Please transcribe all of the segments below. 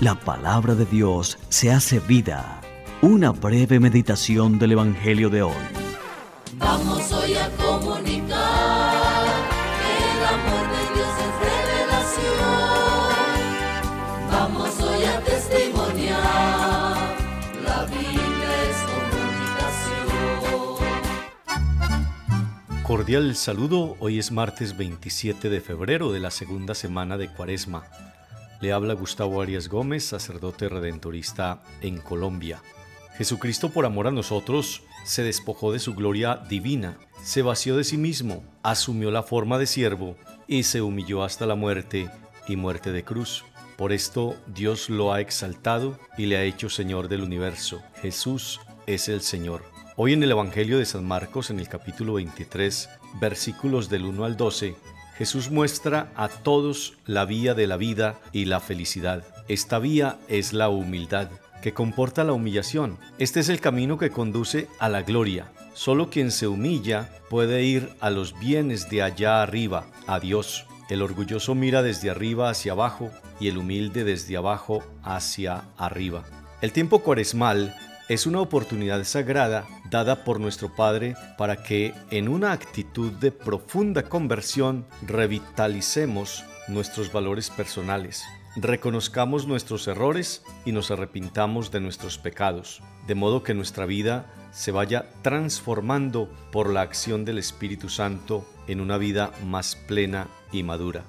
la palabra de Dios se hace vida. Una breve meditación del Evangelio de hoy. Vamos hoy a comunicar el amor de Dios es revelación. Vamos hoy a testimoniar la Biblia es comunicación. Cordial saludo, hoy es martes 27 de febrero de la segunda semana de Cuaresma. Le habla Gustavo Arias Gómez, sacerdote redentorista en Colombia. Jesucristo por amor a nosotros se despojó de su gloria divina, se vació de sí mismo, asumió la forma de siervo y se humilló hasta la muerte y muerte de cruz. Por esto Dios lo ha exaltado y le ha hecho Señor del universo. Jesús es el Señor. Hoy en el Evangelio de San Marcos, en el capítulo 23, versículos del 1 al 12, Jesús muestra a todos la vía de la vida y la felicidad. Esta vía es la humildad, que comporta la humillación. Este es el camino que conduce a la gloria. Solo quien se humilla puede ir a los bienes de allá arriba, a Dios. El orgulloso mira desde arriba hacia abajo y el humilde desde abajo hacia arriba. El tiempo cuaresmal es una oportunidad sagrada dada por nuestro Padre para que en una actitud de profunda conversión revitalicemos nuestros valores personales, reconozcamos nuestros errores y nos arrepintamos de nuestros pecados, de modo que nuestra vida se vaya transformando por la acción del Espíritu Santo en una vida más plena y madura.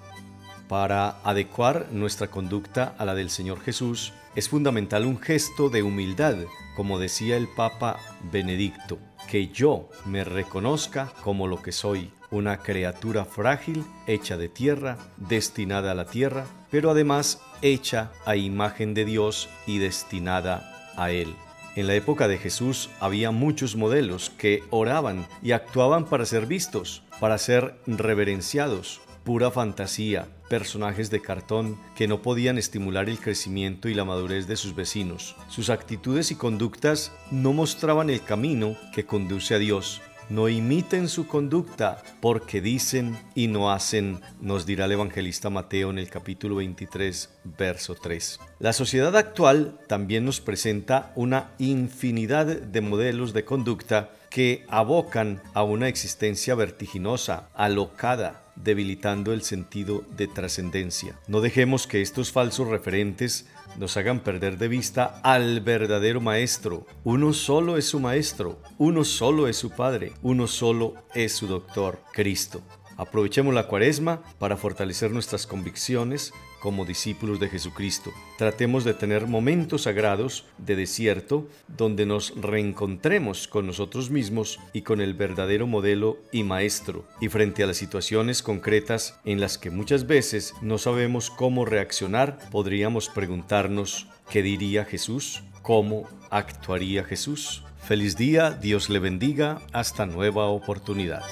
Para adecuar nuestra conducta a la del Señor Jesús, es fundamental un gesto de humildad, como decía el Papa Benedicto, que yo me reconozca como lo que soy, una criatura frágil, hecha de tierra, destinada a la tierra, pero además hecha a imagen de Dios y destinada a Él. En la época de Jesús había muchos modelos que oraban y actuaban para ser vistos, para ser reverenciados, pura fantasía, personajes de cartón que no podían estimular el crecimiento y la madurez de sus vecinos. Sus actitudes y conductas no mostraban el camino que conduce a Dios. No imiten su conducta porque dicen y no hacen, nos dirá el evangelista Mateo en el capítulo 23, verso 3. La sociedad actual también nos presenta una infinidad de modelos de conducta que abocan a una existencia vertiginosa, alocada, debilitando el sentido de trascendencia. No dejemos que estos falsos referentes nos hagan perder de vista al verdadero maestro. Uno solo es su maestro, uno solo es su padre, uno solo es su doctor, Cristo. Aprovechemos la cuaresma para fortalecer nuestras convicciones como discípulos de Jesucristo. Tratemos de tener momentos sagrados de desierto donde nos reencontremos con nosotros mismos y con el verdadero modelo y maestro. Y frente a las situaciones concretas en las que muchas veces no sabemos cómo reaccionar, podríamos preguntarnos, ¿qué diría Jesús? ¿Cómo actuaría Jesús? Feliz día, Dios le bendiga, hasta nueva oportunidad.